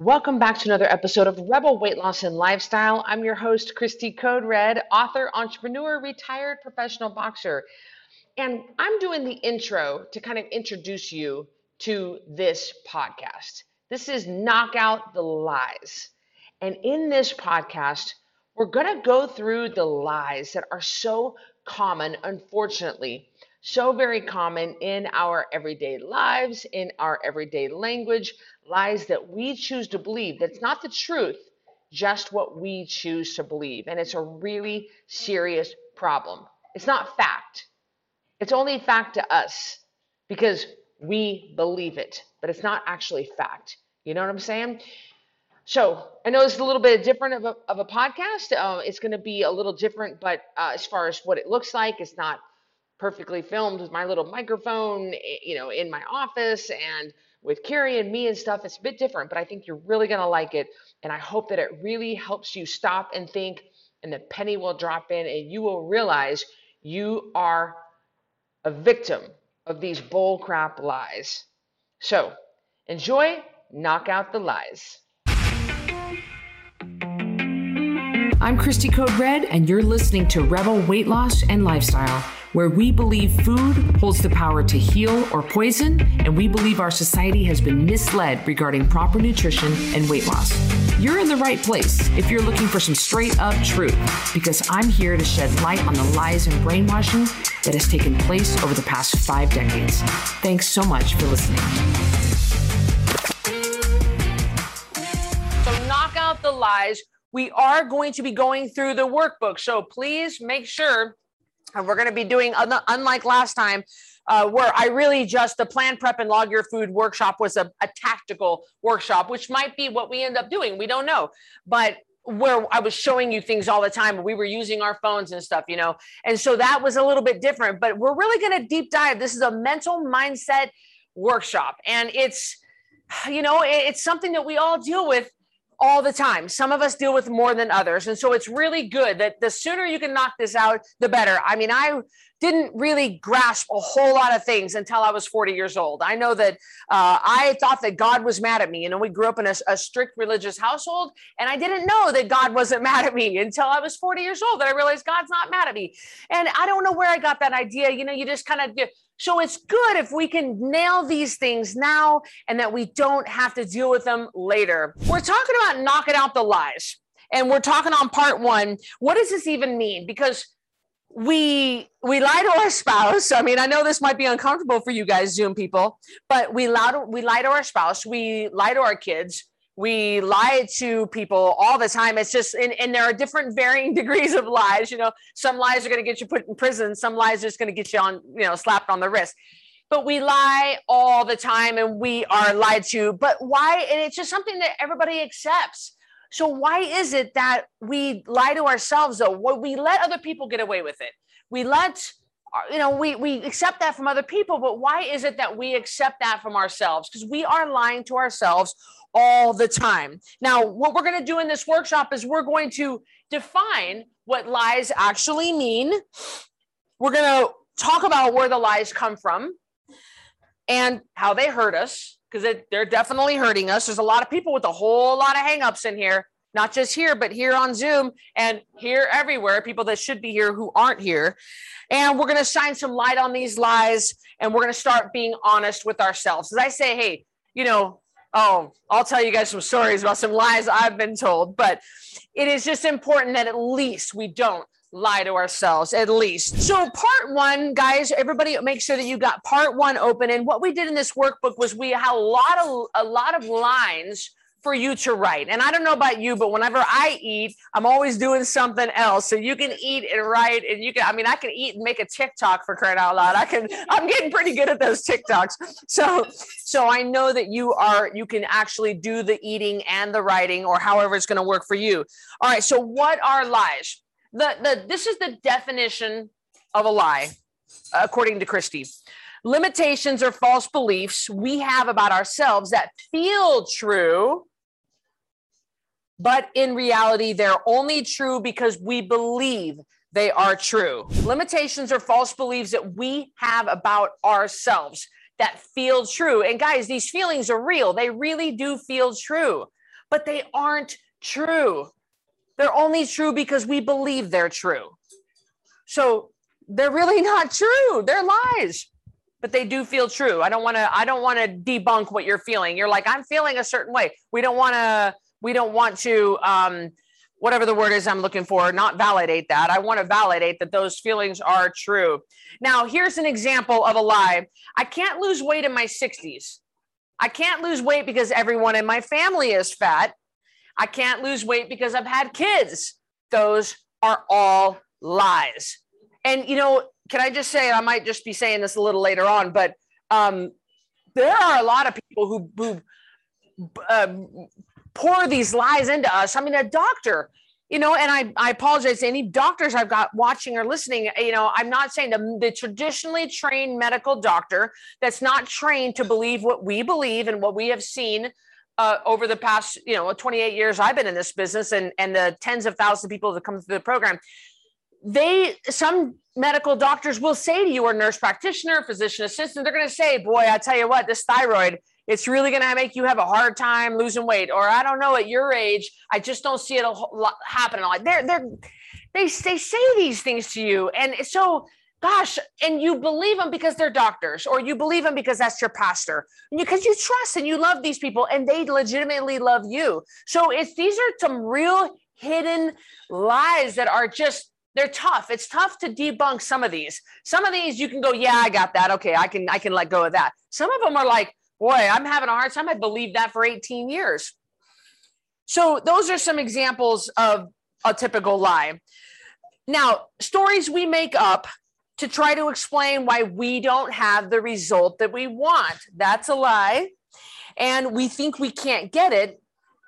Welcome back to another episode of Rebel Weight Loss and Lifestyle. I'm your host, Cristy Code Red, author, entrepreneur, retired professional boxer. And I'm doing the intro to kind of introduce you to this podcast. This is Knock Out the Lies. And in this podcast, we're going to go through the lies that are so common, unfortunately, so very common in our everyday lives, in our everyday language, lies that we choose to believe. That's not the truth, just what we choose to believe. And it's a really serious problem. It's not fact, it's only fact to us because we believe it, but it's not actually fact. You know what I'm saying? So I know it's a little bit different of a, of a podcast. Uh, it's going to be a little different, but uh, as far as what it looks like, it's not perfectly filmed with my little microphone, eh, you know, in my office and with Carrie and me and stuff. It's a bit different, but I think you're really going to like it. And I hope that it really helps you stop and think, and the penny will drop in, and you will realize you are a victim of these bullcrap lies. So enjoy, knock out the lies. I'm Cristy Code Red, and you're listening to Rebel Weight Loss and Lifestyle where we believe food holds the power to heal or poison, and we believe our society has been misled regarding proper nutrition and weight loss. You're in the right place if you're looking for some straight up truth, because I'm here to shed light on the lies and brainwashing that has taken place over the past five decades. Thanks so much for listening. So, knock out the lies. We are going to be going through the workbook. So, please make sure and we're going to be doing, unlike last time, uh, where I really just the plan, prep, and log your food workshop was a, a tactical workshop, which might be what we end up doing. We don't know. But where I was showing you things all the time. We were using our phones and stuff, you know. And so that was a little bit different, but we're really going to deep dive. This is a mental mindset workshop and it's you know, it's something that we all deal with all the time. Some of us deal with more than others. And so it's really good that the sooner you can knock this out, the better. I mean, I didn't really grasp a whole lot of things until I was 40 years old. I know that uh, I thought that God was mad at me. You know, we grew up in a, a, strict religious household, and I didn't know that God wasn't mad at me until I was 40 years old that I realized God's not mad at me. And I don't know where I got that idea. You know, you just kind of so it's good if we can nail these things now and that we don't have to deal with them later. We're talking about knocking out the lies. And we're talking on part one. What does this even mean? Because we we lie to our spouse. I mean, I know this might be uncomfortable for you guys, Zoom people, but we lie to, we lie to our spouse, we lie to our kids, we lie to people all the time. It's just and, and, there are different varying degrees of lies you know. Some lies are going to get you put in prison. Some lies are just going to get you on you know slapped on the wrist. But we lie all the time and we are lied to. But why and it's just something that everybody accepts. So why is it that we lie to ourselves though? We let other people get away with it. We let Uh, you know we we accept that from other people but why is it that we accept that from ourselves because we are lying to ourselves all the time. Now, what we're going to do in this workshop is we're going to define what lies actually mean. We're going to talk about where the lies come from and how they hurt us because they're definitely hurting us. There's a lot of people with a whole lot of hangups in here, not just here, but here on Zoom and here everywhere, people that should be here who aren't here. And we're going to shine some light on these lies and we're going to start being honest with ourselves. As I say, hey, you know, oh, I'll tell you guys some stories about some lies I've been told, but it is just important that at least we don't lie to ourselves at least. So part 1 guys everybody make sure that you got part 1 open and what we did in this workbook was we had a lot of a lot of lines for you to write. And I don't know about you, but whenever I eat, I'm always doing something else. So you can eat and write, and you can, I mean, I can eat and make a TikTok for crying out loud. I can, I'm getting pretty good at those TikToks. So, so I know that you are, you can actually do the eating and the writing or however it's going to work for you. All right. So what are lies? The, the, this is the definition of a lie, according to Cristy limitations or false beliefs we have about ourselves that feel true but in reality, they're only true because we believe they are true. Limitations are false beliefs that we have about ourselves that feel true. And guys, these feelings are real, they really do feel true. but they aren't true. They're only true because we believe they're true. So they're really not true. They're lies, but they do feel true. I don't want to I don't want to debunk what you're feeling. You're like I'm feeling a certain way. We don't want to we don't want to um whatever the word is I'm looking for, not validate that. I want to validate that those feelings are true. Now, here's an example of a lie. I can't lose weight in my 60s. I can't lose weight because everyone in my family is fat. I can't lose weight because I've had kids. Those are all lies. And, you know, can I just say, I might just be saying this a little later on, but um, there are a lot of people who, who uh, pour these lies into us. I mean, a doctor, you know, and I, I apologize to any doctors I've got watching or listening. You know, I'm not saying the, the traditionally trained medical doctor that's not trained to believe what we believe and what we have seen uh, over the past, you know, 28 years I've been in this business and, and the tens of thousands of people that come through the program. They, some medical doctors will say to you, or nurse practitioner, physician assistant, they're going to say, boy, I tell you what, this thyroid, it's really going to make you have a hard time losing weight. Or I don't know, at your age, I just don't see it happening. Like they're, they're, they, they say these things to you. And so, gosh, and you believe them because they're doctors, or you believe them because that's your pastor, because you trust and you love these people and they legitimately love you. So it's, these are some real hidden lies that are just they're tough. It's tough to debunk some of these. Some of these you can go, yeah, I got that. Okay, I can I can let go of that. Some of them are like, boy, I'm having a hard time. I believed that for 18 years. So those are some examples of a typical lie. Now, stories we make up to try to explain why we don't have the result that we want. That's a lie. And we think we can't get it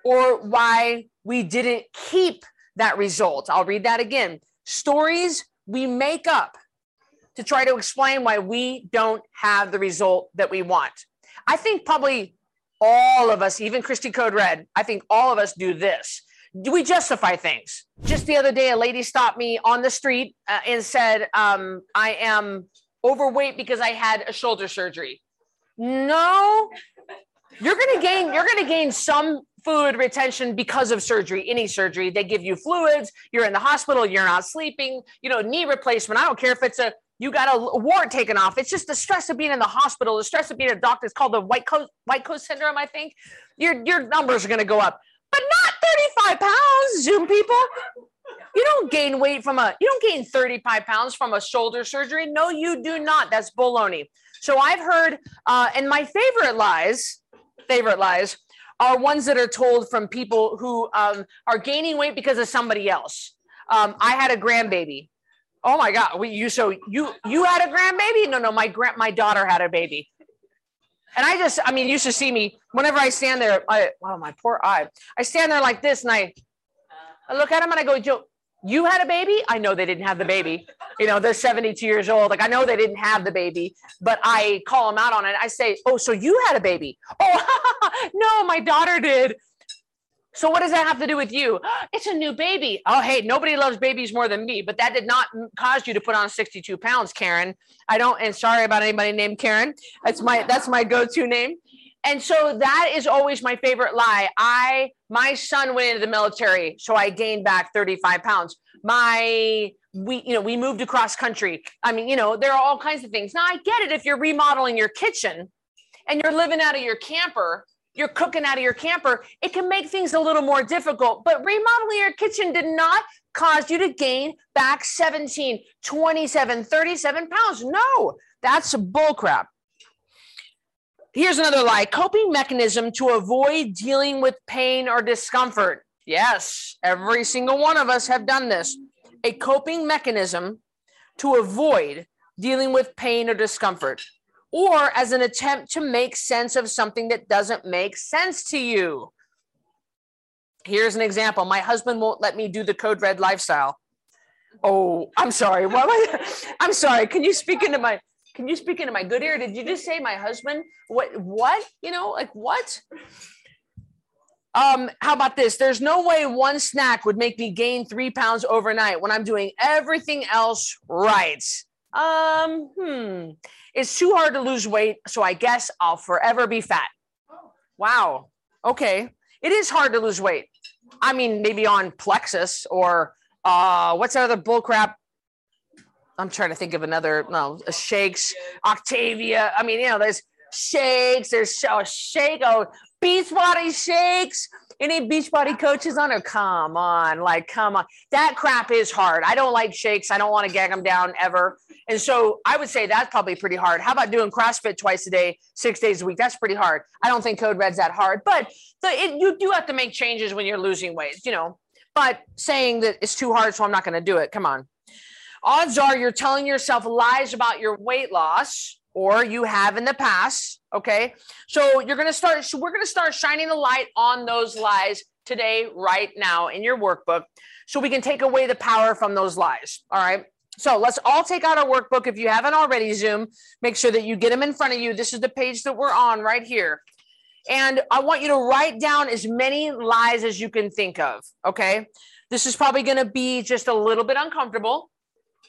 or why we didn't keep that result. I'll read that again. Stories we make up to try to explain why we don't have the result that we want. I think probably all of us, even Cristy Code Red, I think all of us do this. Do we justify things? Just the other day, a lady stopped me on the street uh, and said, um, I am overweight because I had a shoulder surgery. No, you're going to gain, you're going to gain some fluid retention because of surgery, any surgery. They give you fluids, you're in the hospital, you're not sleeping, you know, knee replacement. I don't care if it's a you got a wart taken off. It's just the stress of being in the hospital, the stress of being a doctor. It's called the white coat white coat syndrome, I think. Your your numbers are gonna go up, but not 35 pounds, Zoom people. You don't gain weight from a you don't gain 35 pounds from a shoulder surgery. No, you do not. That's baloney. So I've heard, uh, and my favorite lies, favorite lies are ones that are told from people who um, are gaining weight because of somebody else. Um, I had a grandbaby Oh my God! We you so you you had a grandbaby? No, no, my grand my daughter had a baby, and I just I mean you should see me whenever I stand there. I oh my poor eye. I stand there like this, and I, I look at him and I go, Joe, you had a baby? I know they didn't have the baby. You know, they're 72 years old. Like I know they didn't have the baby, but I call them out on it. I say, oh, so you had a baby? Oh, no, my daughter did. So what does that have to do with you? It's a new baby. Oh, hey, nobody loves babies more than me, but that did not cause you to put on 62 pounds, Karen. I don't, and sorry about anybody named Karen. That's my that's my go-to name. And so that is always my favorite lie. I my son went into the military, so I gained back 35 pounds. My we you know we moved across country. I mean, you know, there are all kinds of things. Now I get it if you're remodeling your kitchen and you're living out of your camper you're cooking out of your camper, it can make things a little more difficult. But remodeling your kitchen did not cause you to gain back 17, 27, 37 pounds. No, that's bullcrap. Here's another lie coping mechanism to avoid dealing with pain or discomfort. Yes, every single one of us have done this. A coping mechanism to avoid dealing with pain or discomfort or as an attempt to make sense of something that doesn't make sense to you. Here's an example. My husband won't let me do the code red lifestyle. Oh, I'm sorry. What I'm sorry. Can you speak into my can you speak into my good ear? Did you just say my husband? What what? You know, like what? Um, how about this? There's no way one snack would make me gain three pounds overnight when I'm doing everything else right. Um, hmm. It's too hard to lose weight, so I guess I'll forever be fat. Wow. Okay. It is hard to lose weight. I mean, maybe on Plexus or uh, what's that other bullcrap? I'm trying to think of another, no, shakes, Optavia. I mean, you know, there's shakes, there's oh, shake, oh, Beachbody shakes. Any Beachbody coaches on it? Come on, like, come on. That crap is hard. I don't like shakes. I don't want to gag them down ever. And so I would say that's probably pretty hard. How about doing CrossFit twice a day, six days a week? That's pretty hard. I don't think Code Red's that hard, but the, it, you do have to make changes when you're losing weight, you know. But saying that it's too hard, so I'm not going to do it. Come on. Odds are you're telling yourself lies about your weight loss or you have in the past. Okay. So you're going to start, so we're going to start shining the light on those lies today, right now in your workbook, so we can take away the power from those lies. All right. So let's all take out our workbook. If you haven't already, Zoom, make sure that you get them in front of you. This is the page that we're on right here. And I want you to write down as many lies as you can think of. Okay. This is probably going to be just a little bit uncomfortable,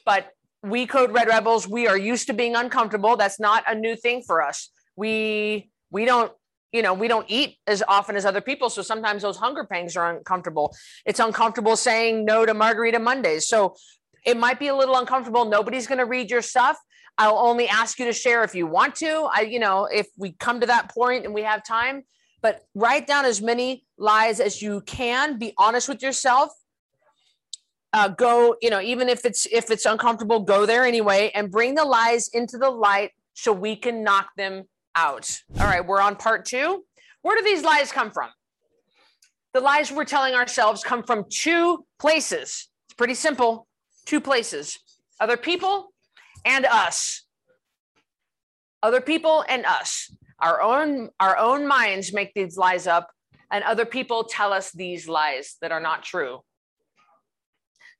but we code red rebels we are used to being uncomfortable. That's not a new thing for us. We we don't you know we don't eat as often as other people so sometimes those hunger pangs are uncomfortable. It's uncomfortable saying no to margarita mondays so it might be a little uncomfortable. Nobody's going to read your stuff. I'll only ask you to share if you want to. I you know if we come to that point and we have time but write down as many lies as you can. Be honest with yourself uh, go you know even if it's if it's uncomfortable go there anyway and bring the lies into the light so we can knock them out. All right we're on part two. Where do these lies come from? The lies we're telling ourselves come from two places. It's pretty simple. Two places. Other people and us. Other people and us. Our own our own minds make these lies up and other people tell us these lies that are not true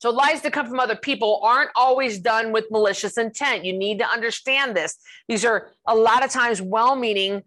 so lies that come from other people aren't always done with malicious intent. You need to understand this. These are a lot of times well meaning,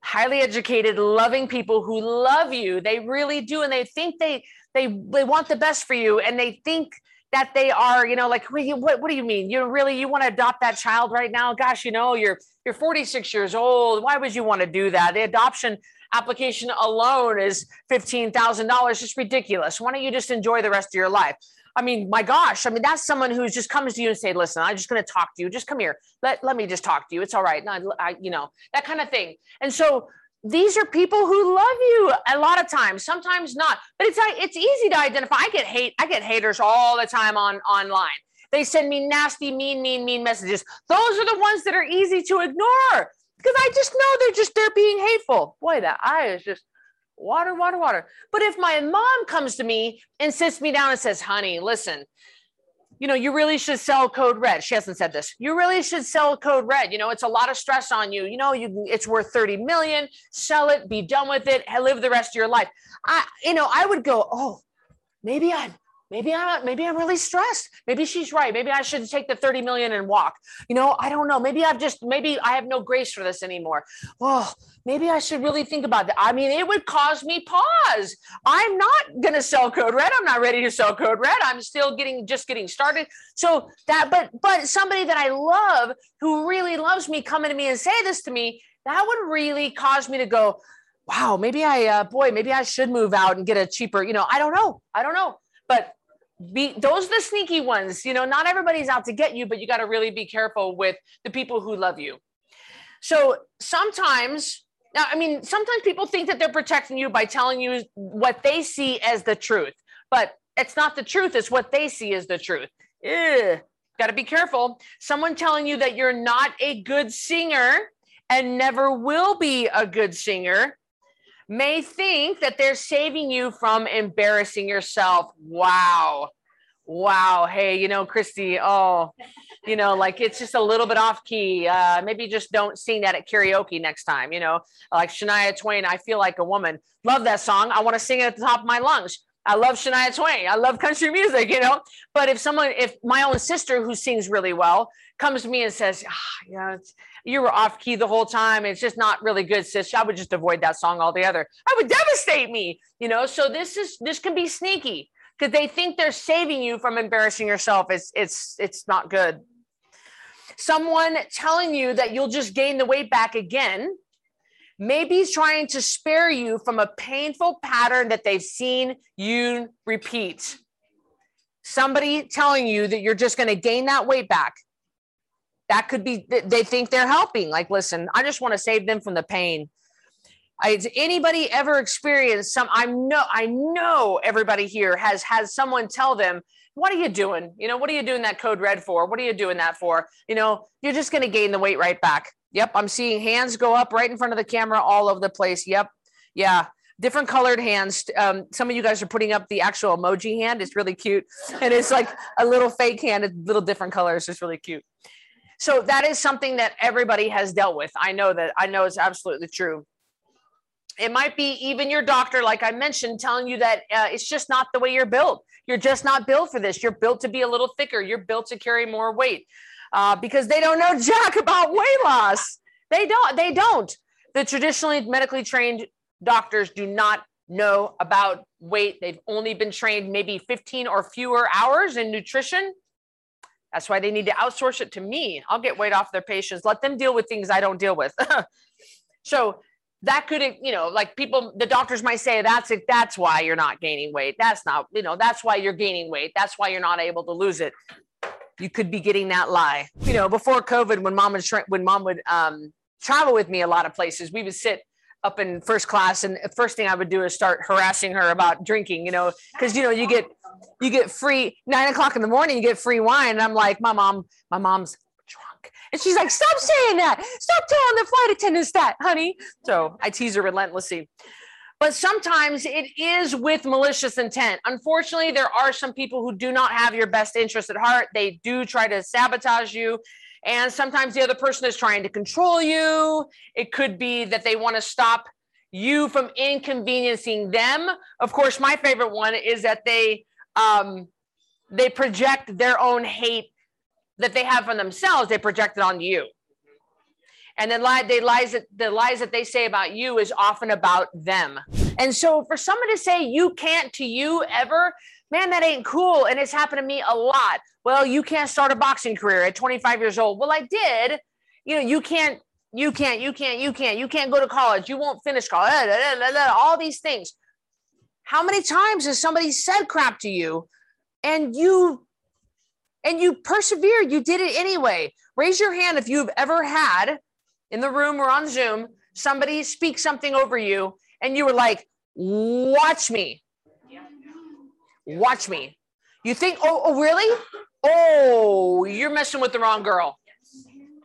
highly educated, loving people who love you. They really do. And they think they, they, they want the best for you. And they think that they are, you know, like, what, what do you mean? You really, you want to adopt that child right now? Gosh, you know, you're, you're 46 years old. Why would you want to do that? The adoption application alone is $15,000. Just ridiculous. Why don't you just enjoy the rest of your life? I mean, my gosh, I mean, that's someone who just comes to you and say, listen, I'm just going to talk to you. Just come here. Let, let me just talk to you. It's all right. No, I, you know, that kind of thing. And so these are people who love you a lot of times, sometimes not, but it's, it's easy to identify. I get hate. I get haters all the time on online. They send me nasty, mean, mean, mean messages. Those are the ones that are easy to ignore because I just know they're just, they're being hateful. Boy, that eye is just, water, water, water. But if my mom comes to me and sits me down and says, honey, listen, you know, you really should sell code red. She hasn't said this. You really should sell code red. You know, it's a lot of stress on you. You know, you it's worth 30 million. Sell it, be done with it, live the rest of your life. I, you know, I would go, oh, maybe I'm maybe I'm maybe I'm really stressed. Maybe she's right. Maybe I should take the 30 million and walk. You know, I don't know. Maybe I've just maybe I have no grace for this anymore. Oh, maybe I should really think about that. I mean, it would cause me pause. I'm not to sell code red. I'm not ready to sell code red. I'm still getting just getting started. So that but but somebody that I love who really loves me coming to me and say this to me, that would really cause me to go, wow, maybe I uh, boy, maybe I should move out and get a cheaper, you know, I don't know. I don't know. But be those are the sneaky ones you know not everybody's out to get you but you got to really be careful with the people who love you. So sometimes now i mean sometimes people think that they're protecting you by telling you what they see as the truth but it's not the truth it's what they see as the truth. Got to be careful. Someone telling you that you're not a good singer and never will be a good singer may think that they're saving you from embarrassing yourself. Wow. Wow. Hey, you know, Cristy, oh, you know, like it's just a little bit off key. Uh, maybe just don't sing that at karaoke next time, you know, like Shania Twain, I feel like a woman. Love that song. I want to sing it at the top of my lungs. I love Shania Twain. I love country music, you know. But if someone, if my own sister who sings really well comes to me and says, ah, you know, you were off key the whole time. It's just not really good, sis. I would just avoid that song altogether. I would devastate me, you know. So this is this can be sneaky because they think they're saving you from embarrassing yourself. It's it's it's not good. Someone telling you that you'll just gain the weight back again Maybe he's trying to spare you from a painful pattern that they've seen you repeat. Somebody telling you that you're just going to gain that weight back. That could be, they think they're helping. Like, listen, I just want to save them from the pain. Has anybody ever experienced some? I know, I know everybody here has has someone tell them, "What are you doing? You know, what are you doing that code red for? What are you doing that for? You know, you're just going to gain the weight right back." Yep, I'm seeing hands go up right in front of the camera all over the place. Yep, yeah, different colored hands. Um, some of you guys are putting up the actual emoji hand. It's really cute, and it's like a little fake hand, it's little different colors. It's really cute. So that is something that everybody has dealt with. I know that. I know it's absolutely true. It might be even your doctor, like I mentioned, telling you that uh, it's just not the way you're built. You're just not built for this. You're built to be a little thicker. You're built to carry more weight uh, because they don't know jack about weight loss. They don't. They don't. The traditionally medically trained doctors do not know about weight. They've only been trained maybe 15 or fewer hours in nutrition. That's why they need to outsource it to me. I'll get weight off their patients. Let them deal with things I don't deal with. so that could you know like people the doctors might say that's it that's why you're not gaining weight that's not you know that's why you're gaining weight that's why you're not able to lose it you could be getting that lie you know before covid when mom would when mom would um, travel with me a lot of places we would sit up in first class and the first thing i would do is start harassing her about drinking you know because you know you get you get free nine o'clock in the morning you get free wine and i'm like my mom my mom's drunk, and she's like, stop saying that. Stop telling the flight attendants that, honey. So I tease her relentlessly. But sometimes it is with malicious intent. Unfortunately, there are some people who do not have your best interest at heart. They do try to sabotage you. And sometimes the other person is trying to control you. It could be that they want to stop you from inconveniencing them. Of course, my favorite one is that they um, they project their own hate that they have from themselves, they project it onto you. And then lie, they lies that the lies that they say about you is often about them. And so for someone to say you can't to you ever, man, that ain't cool. And it's happened to me a lot. Well, you can't start a boxing career at 25 years old. Well, I did. You know, you can't, you can't, you can't, you can't, you can't go to college. You won't finish college. All these things. How many times has somebody said crap to you and you and you persevered. You did it anyway. Raise your hand if you've ever had in the room or on Zoom somebody speak something over you and you were like, watch me. Watch me. You think, oh, oh really? Oh, you're messing with the wrong girl.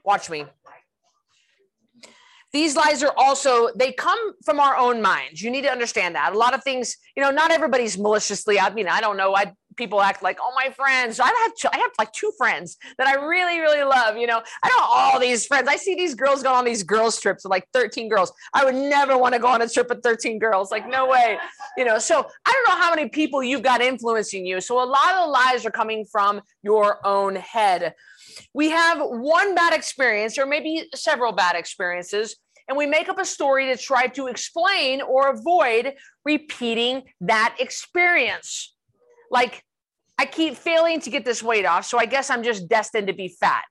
Watch me. These lies are also, they come from our own minds. You need to understand that. A lot of things, you know, not everybody's maliciously, I mean, I don't know. I people act like, oh, my friends. I have two, I have like two friends that I really, really love. You know, I don't all these friends. I see these girls go on these girls trips with like 13 girls. I would never want to go on a trip with 13 girls. Like, no way. You know, so I don't know how many people you've got influencing you. So a lot of the lies are coming from your own head. We have one bad experience, or maybe several bad experiences, and we make up a story to try to explain or avoid repeating that experience. Like, I keep failing to get this weight off. So I guess I'm just destined to be fat.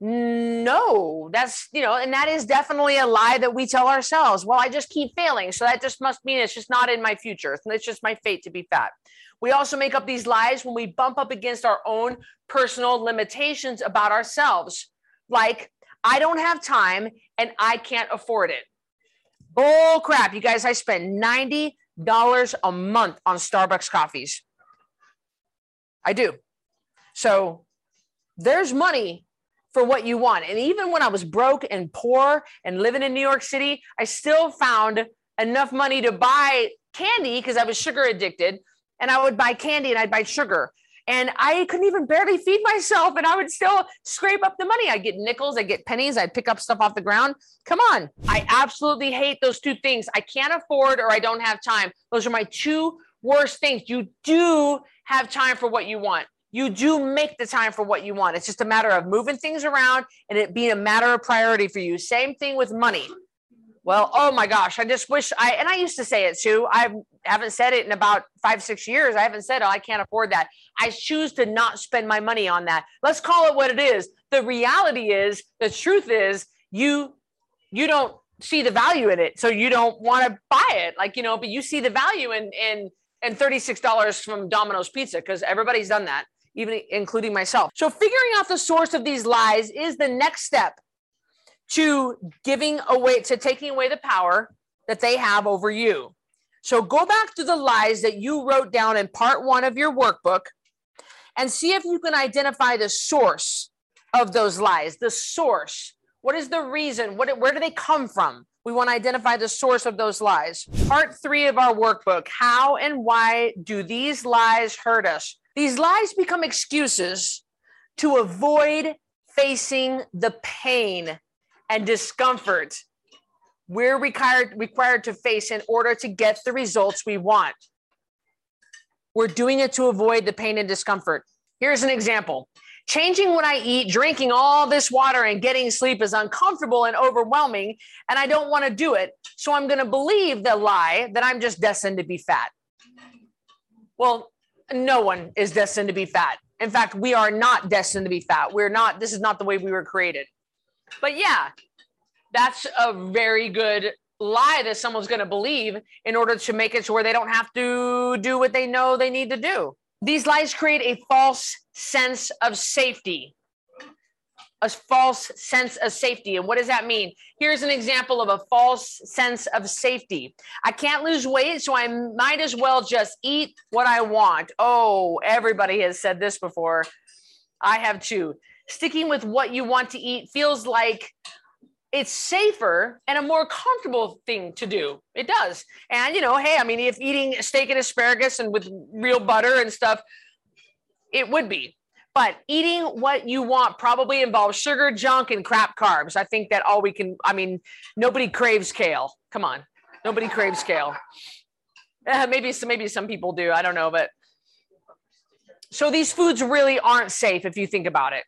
No, that's, you know, and that is definitely a lie that we tell ourselves. Well, I just keep failing. So that just must mean it's just not in my future. It's just my fate to be fat. We also make up these lies when we bump up against our own personal limitations about ourselves. Like, I don't have time and I can't afford it. Bull crap. You guys, I spend $90 a month on Starbucks coffees. I do. So there's money for what you want. And even when I was broke and poor and living in New York City, I still found enough money to buy candy because I was sugar addicted. And I would buy candy and I'd buy sugar. And I couldn't even barely feed myself. And I would still scrape up the money. I'd get nickels, I'd get pennies, I'd pick up stuff off the ground. Come on. I absolutely hate those two things. I can't afford or I don't have time. Those are my two worst things. You do have time for what you want. You do make the time for what you want. It's just a matter of moving things around and it being a matter of priority for you. Same thing with money. Well, oh my gosh, I just wish I, and I used to say it too. I haven't said it in about five, six years. I haven't said, oh, I can't afford that. I choose to not spend my money on that. Let's call it what it is. The reality is, the truth is, you, you don't see the value in it. So you don't want to buy it. Like, you know, but you see the value in in and $36 from Domino's Pizza because everybody's done that, even including myself. So figuring out the source of these lies is the next step to giving away to taking away the power that they have over you. So go back to the lies that you wrote down in part 1 of your workbook and see if you can identify the source of those lies, the source. What is the reason? What, where do they come from? We want to identify the source of those lies. Part three of our workbook How and why do these lies hurt us? These lies become excuses to avoid facing the pain and discomfort we're required, required to face in order to get the results we want. We're doing it to avoid the pain and discomfort. Here's an example changing what I eat, drinking all this water, and getting sleep is uncomfortable and overwhelming, and I don't want to do it. So I'm going to believe the lie that I'm just destined to be fat. Well, no one is destined to be fat. In fact, we are not destined to be fat. We're not, this is not the way we were created. But yeah, that's a very good lie that someone's going to believe in order to make it to where they don't have to do what they know they need to do. These lies create a false sense of safety. A false sense of safety. And what does that mean? Here's an example of a false sense of safety. I can't lose weight, so I might as well just eat what I want. Oh, everybody has said this before. I have too. Sticking with what you want to eat feels like it's safer and a more comfortable thing to do. It does. And you know, hey, I mean, if eating steak and asparagus and with real butter and stuff, it would be. But eating what you want probably involves sugar, junk, and crap carbs. I think that all we can, I mean, nobody craves kale. Come on. Nobody craves kale. Uh, maybe some, maybe some people do. I don't know, but so these foods really aren't safe if you think about it.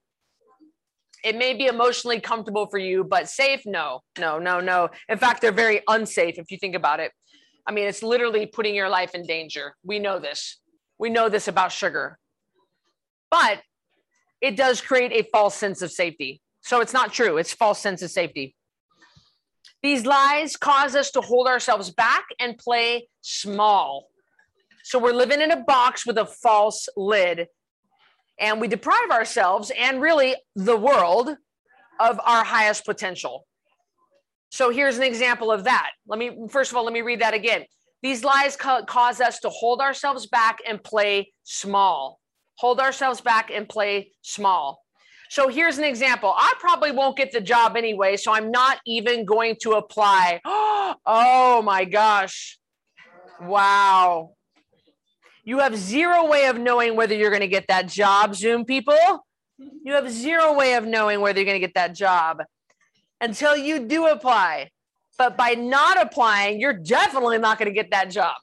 It may be emotionally comfortable for you, but safe? No, no, no, no. In fact, they're very unsafe if you think about it. I mean, it's literally putting your life in danger. We know this. We know this about sugar. But it does create a false sense of safety. So it's not true, it's false sense of safety. These lies cause us to hold ourselves back and play small. So we're living in a box with a false lid and we deprive ourselves and really the world of our highest potential. So here's an example of that. Let me, first of all, let me read that again. These lies ca- cause us to hold ourselves back and play small. Hold ourselves back and play small. So here's an example. I probably won't get the job anyway, so I'm not even going to apply. Oh my gosh. Wow. You have zero way of knowing whether you're going to get that job, Zoom people. You have zero way of knowing whether you're going to get that job until you do apply. But by not applying, you're definitely not going to get that job.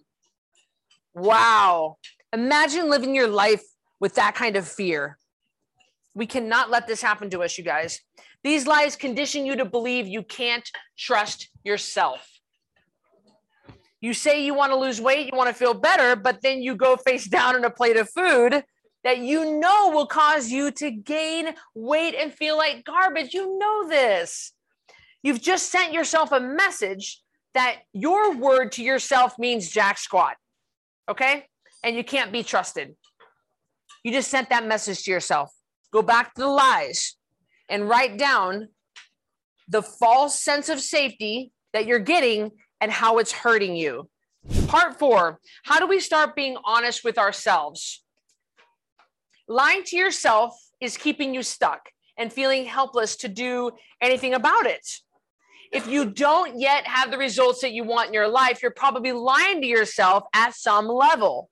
Wow. Imagine living your life with that kind of fear. We cannot let this happen to us, you guys. These lies condition you to believe you can't trust yourself. You say you want to lose weight, you want to feel better, but then you go face down in a plate of food that you know will cause you to gain weight and feel like garbage. You know this. You've just sent yourself a message that your word to yourself means jack squat. Okay? And you can't be trusted. You just sent that message to yourself. Go back to the lies and write down the false sense of safety that you're getting and how it's hurting you. Part four How do we start being honest with ourselves? Lying to yourself is keeping you stuck and feeling helpless to do anything about it. If you don't yet have the results that you want in your life, you're probably lying to yourself at some level.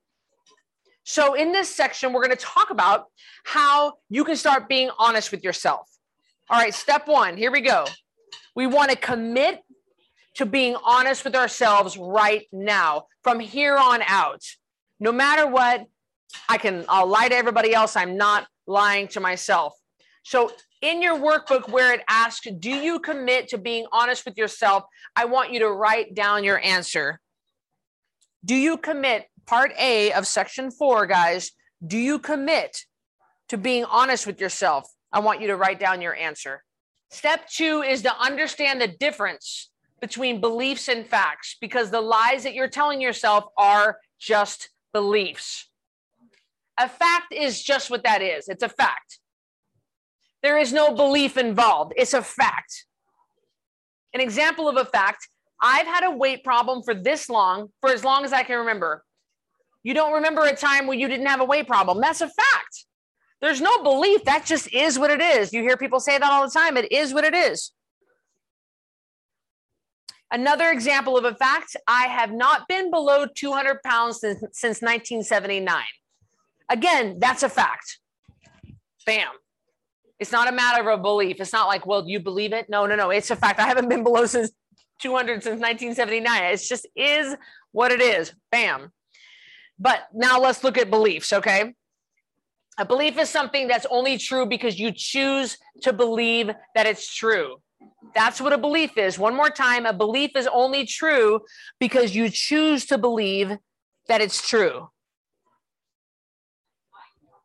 So, in this section, we're going to talk about how you can start being honest with yourself. All right, step one, here we go. We want to commit to being honest with ourselves right now from here on out. No matter what, I can, I'll lie to everybody else. I'm not lying to myself. So, in your workbook where it asks, Do you commit to being honest with yourself? I want you to write down your answer. Do you commit, part A of section four, guys? Do you commit to being honest with yourself? I want you to write down your answer. Step two is to understand the difference between beliefs and facts because the lies that you're telling yourself are just beliefs. A fact is just what that is it's a fact. There is no belief involved, it's a fact. An example of a fact I've had a weight problem for this long, for as long as I can remember. You don't remember a time when you didn't have a weight problem. That's a fact. There's no belief. That just is what it is. You hear people say that all the time. It is what it is. Another example of a fact I have not been below 200 pounds since, since 1979. Again, that's a fact. Bam. It's not a matter of belief. It's not like, well, you believe it? No, no, no. It's a fact. I haven't been below since 200 since 1979. It's just is what it is. Bam. But now let's look at beliefs, okay? A belief is something that's only true because you choose to believe that it's true. That's what a belief is. One more time a belief is only true because you choose to believe that it's true.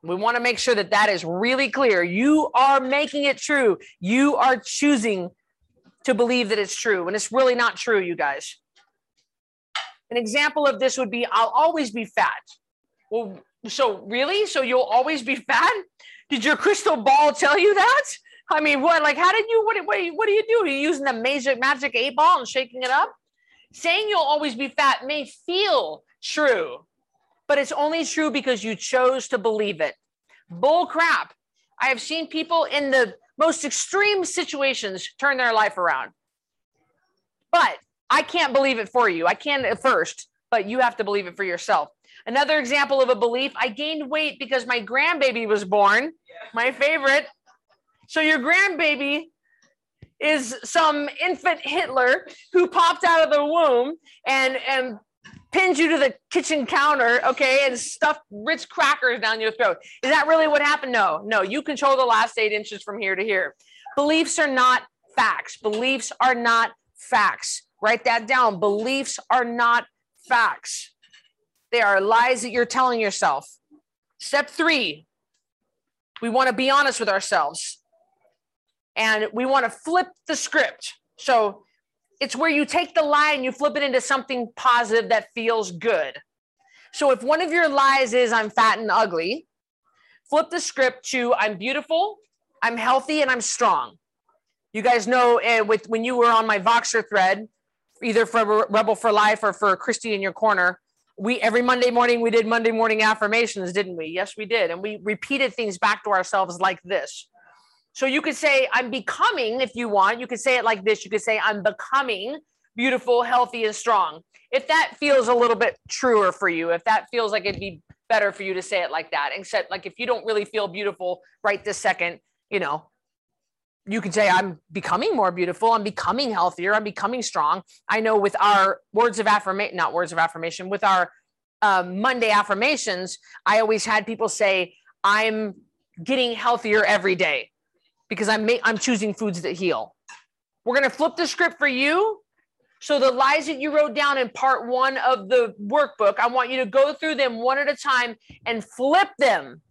We want to make sure that that is really clear. You are making it true. You are choosing to believe that it's true. And it's really not true, you guys. An example of this would be I'll always be fat. Well, so really? So you'll always be fat? Did your crystal ball tell you that? I mean, what? Like, how did you? What? What? What do you do? Are you using the magic magic eight ball and shaking it up? Saying you'll always be fat may feel true, but it's only true because you chose to believe it. Bull crap. I have seen people in the most extreme situations turn their life around. But I can't believe it for you. I can at first, but you have to believe it for yourself. Another example of a belief I gained weight because my grandbaby was born, my favorite. So your grandbaby is some infant Hitler who popped out of the womb and and pinned you to the kitchen counter, okay, and stuffed Ritz crackers down your throat. Is that really what happened? No, no. You control the last eight inches from here to here. Beliefs are not facts. Beliefs are not facts. Write that down. Beliefs are not facts. They are lies that you're telling yourself. Step three, we want to be honest with ourselves and we want to flip the script. So it's where you take the lie and you flip it into something positive that feels good. So if one of your lies is I'm fat and ugly, flip the script to I'm beautiful, I'm healthy, and I'm strong. You guys know uh, with when you were on my Voxer thread, either for Rebel for Life or for Cristy in your corner, we every Monday morning we did Monday morning affirmations, didn't we? Yes, we did, and we repeated things back to ourselves like this. So you could say, I'm becoming, if you want, you could say it like this. You could say, I'm becoming beautiful, healthy, and strong. If that feels a little bit truer for you, if that feels like it'd be better for you to say it like that, except like if you don't really feel beautiful right this second, you know, you could say, I'm becoming more beautiful. I'm becoming healthier. I'm becoming strong. I know with our words of affirmation, not words of affirmation, with our um, Monday affirmations, I always had people say, I'm getting healthier every day because I'm ma- I'm choosing foods that heal. We're going to flip the script for you. So the lies that you wrote down in part 1 of the workbook, I want you to go through them one at a time and flip them.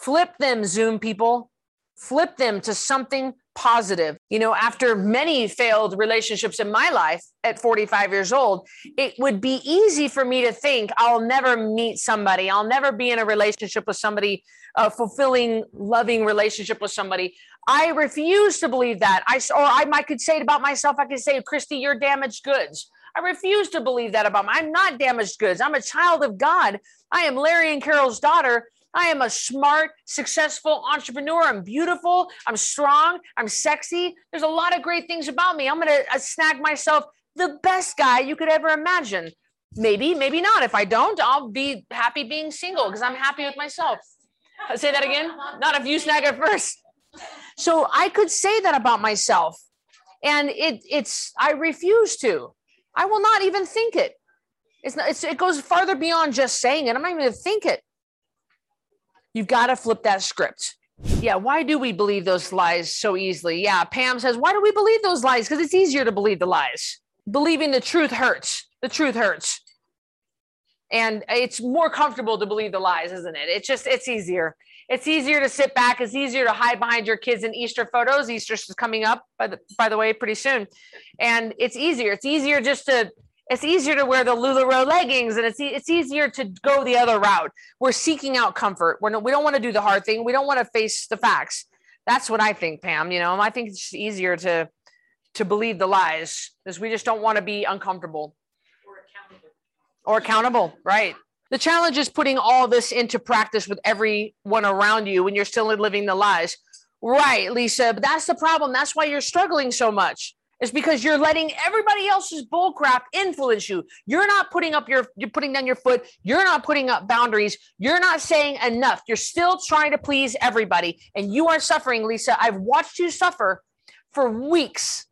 Flip them, Zoom people. Flip them to something positive. You know, after many failed relationships in my life at 45 years old, it would be easy for me to think I'll never meet somebody, I'll never be in a relationship with somebody, a fulfilling, loving relationship with somebody. I refuse to believe that. I or I might could say it about myself. I could say, Cristy, you're damaged goods. I refuse to believe that about me. I'm not damaged goods. I'm a child of God. I am Larry and Carol's daughter. I am a smart, successful entrepreneur. I'm beautiful. I'm strong. I'm sexy. There's a lot of great things about me. I'm going to uh, snag myself the best guy you could ever imagine. Maybe, maybe not. If I don't, I'll be happy being single because I'm happy with myself. Say that again. Not if you snag it first. So I could say that about myself. And it, it's, I refuse to. I will not even think it. It's not, it's, it goes farther beyond just saying it. I'm not even going to think it. You've got to flip that script. Yeah, why do we believe those lies so easily? Yeah, Pam says, why do we believe those lies? Because it's easier to believe the lies. Believing the truth hurts. The truth hurts. And it's more comfortable to believe the lies, isn't it? It's just, it's easier. It's easier to sit back. It's easier to hide behind your kids in Easter photos. Easter's coming up, by the by the way, pretty soon, and it's easier. It's easier just to. It's easier to wear the Lularoe leggings, and it's it's easier to go the other route. We're seeking out comfort. We're no, we don't want to do the hard thing. We don't want to face the facts. That's what I think, Pam. You know, I think it's easier to to believe the lies because we just don't want to be uncomfortable Or accountable. or accountable. Right. The challenge is putting all this into practice with everyone around you when you're still living the lies. Right, Lisa. But that's the problem. That's why you're struggling so much. It's because you're letting everybody else's bullcrap influence you. You're not putting up your, you're putting down your foot. You're not putting up boundaries. You're not saying enough. You're still trying to please everybody. And you are suffering, Lisa. I've watched you suffer for weeks.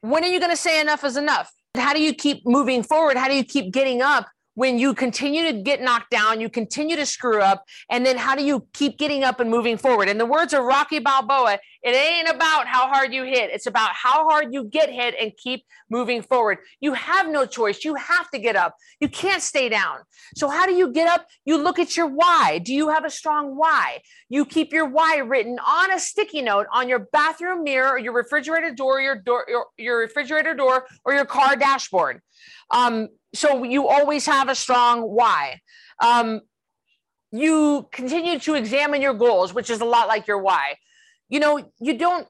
When are you going to say enough is enough? How do you keep moving forward? How do you keep getting up when you continue to get knocked down, you continue to screw up, and then how do you keep getting up and moving forward? In the words of Rocky Balboa, it ain't about how hard you hit, it's about how hard you get hit and keep moving forward. You have no choice. You have to get up. You can't stay down. So, how do you get up? You look at your why. Do you have a strong why? You keep your why written on a sticky note on your bathroom mirror or your refrigerator door, your door, your, your refrigerator door, or your car dashboard. Um, so you always have a strong why. Um, you continue to examine your goals, which is a lot like your why. You know, you don't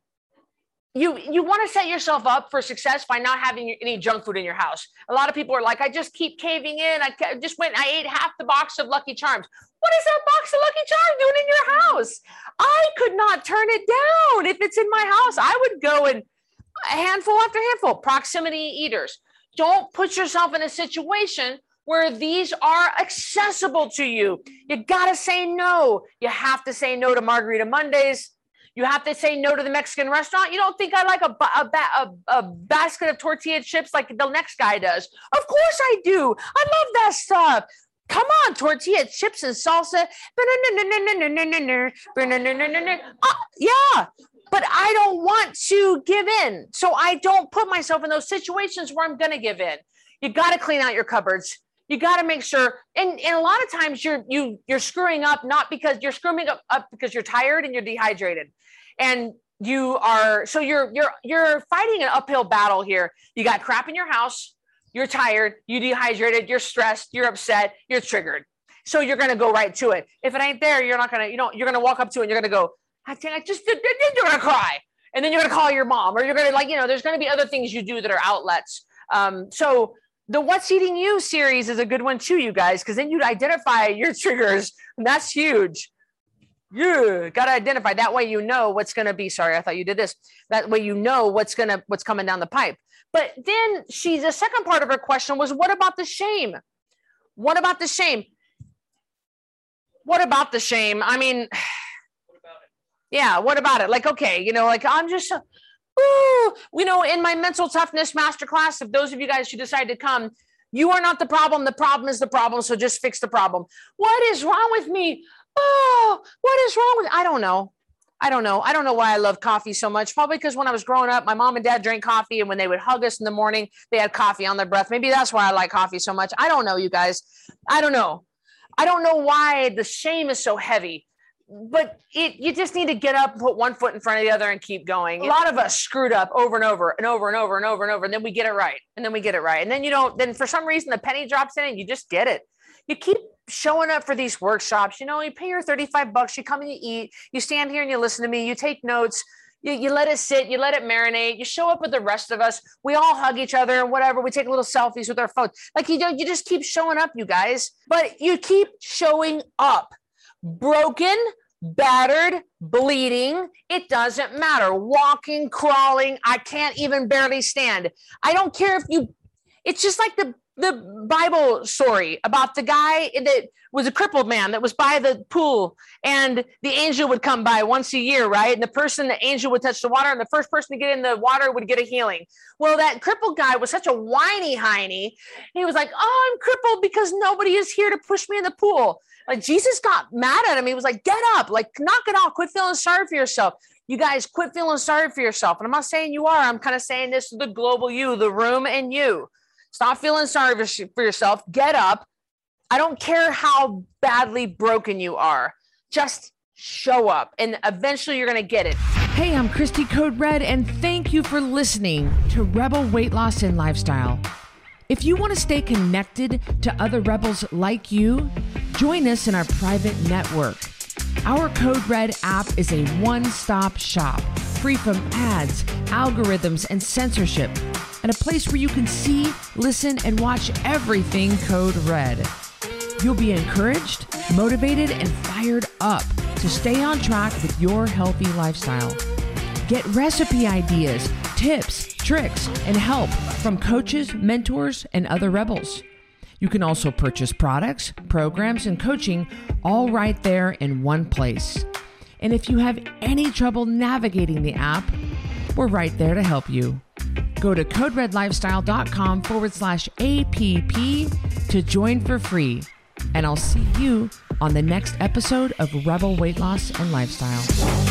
you you want to set yourself up for success by not having any junk food in your house. A lot of people are like, I just keep caving in. I just went, I ate half the box of Lucky Charms. What is that box of Lucky Charms doing in your house? I could not turn it down if it's in my house. I would go and a handful after handful. Proximity eaters. Don't put yourself in a situation where these are accessible to you. You got to say no. You have to say no to Margarita Mondays. You have to say no to the Mexican restaurant. You don't think I like a, a, a, a, basket of tortilla chips like the next guy does? Of course I do. I love that stuff. Come on, tortilla chips and salsa. Yeah, but I don't want to give in. So I don't put myself in those situations where I'm going to give in. You got to clean out your cupboards. You got to make sure. And, and a lot of times you're you you're screwing up not because you're screwing up, up because you're tired and you're dehydrated, and you are so you're you're you're fighting an uphill battle here. You got crap in your house. You're tired. You dehydrated. You're stressed. You're upset. You're triggered. So you're going to go right to it. If it ain't there, you're not going to you know you're going to walk up to it. and You're going to go I think I just you're gonna cry, and then you're gonna call your mom, or you're gonna like you know, there's gonna be other things you do that are outlets. Um, so the "What's Eating You" series is a good one too, you guys, because then you'd identify your triggers. And that's huge. You got to identify that way. You know what's gonna be. Sorry, I thought you did this. That way, you know what's gonna what's coming down the pipe. But then she, the second part of her question was, what about the shame? What about the shame? What about the shame? I mean yeah what about it like okay you know like i'm just ooh, you know in my mental toughness masterclass if those of you guys who decide to come you are not the problem the problem is the problem so just fix the problem what is wrong with me oh what is wrong with i don't know I don't know. I don't know why I love coffee so much. Probably because when I was growing up, my mom and dad drank coffee, and when they would hug us in the morning, they had coffee on their breath. Maybe that's why I like coffee so much. I don't know, you guys. I don't know. I don't know why the shame is so heavy but it, you just need to get up and put one foot in front of the other and keep going. A lot of us screwed up over and over and over and over and over and over, and then we get it right, and then we get it right, and then you don't. Then for some reason the penny drops in, and you just get it. You keep showing up for these workshops. You know, you pay your thirty-five bucks. You come and you eat. You stand here and you listen to me. You take notes. You, you let it sit. You let it marinate. You show up with the rest of us. We all hug each other and whatever. We take little selfies with our phones. Like you don't. You just keep showing up, you guys. But you keep showing up broken, battered, bleeding, it doesn't matter. Walking, crawling, I can't even barely stand. I don't care if you, it's just like the the Bible story about the guy that was a crippled man that was by the pool, and the angel would come by once a year, right? And the person, the angel would touch the water, and the first person to get in the water would get a healing. Well, that crippled guy was such a whiny hiney. He was like, Oh, I'm crippled because nobody is here to push me in the pool. Like Jesus got mad at him. He was like, Get up, like, knock it off, quit feeling sorry for yourself. You guys quit feeling sorry for yourself. And I'm not saying you are, I'm kind of saying this to the global you, the room, and you Stop feeling sorry for yourself. Get up, I don't care how badly broken you are. Just show up and eventually you're going to get it. Hey, I'm Cristy Code Red, and thank you for listening to Rebel Weight Loss and Lifestyle. If you want to stay connected to other rebels like you, join us in our private network. Our Code Red app is a one stop shop, free from ads, algorithms, and censorship, and a place where you can see, listen, and watch everything Code Red. You'll be encouraged, motivated, and fired up to stay on track with your healthy lifestyle. Get recipe ideas, tips, tricks, and help from coaches, mentors, and other rebels. You can also purchase products, programs, and coaching all right there in one place. And if you have any trouble navigating the app, we're right there to help you. Go to coderedlifestyle.com forward slash APP to join for free. And I'll see you on the next episode of Rebel Weight Loss and Lifestyle.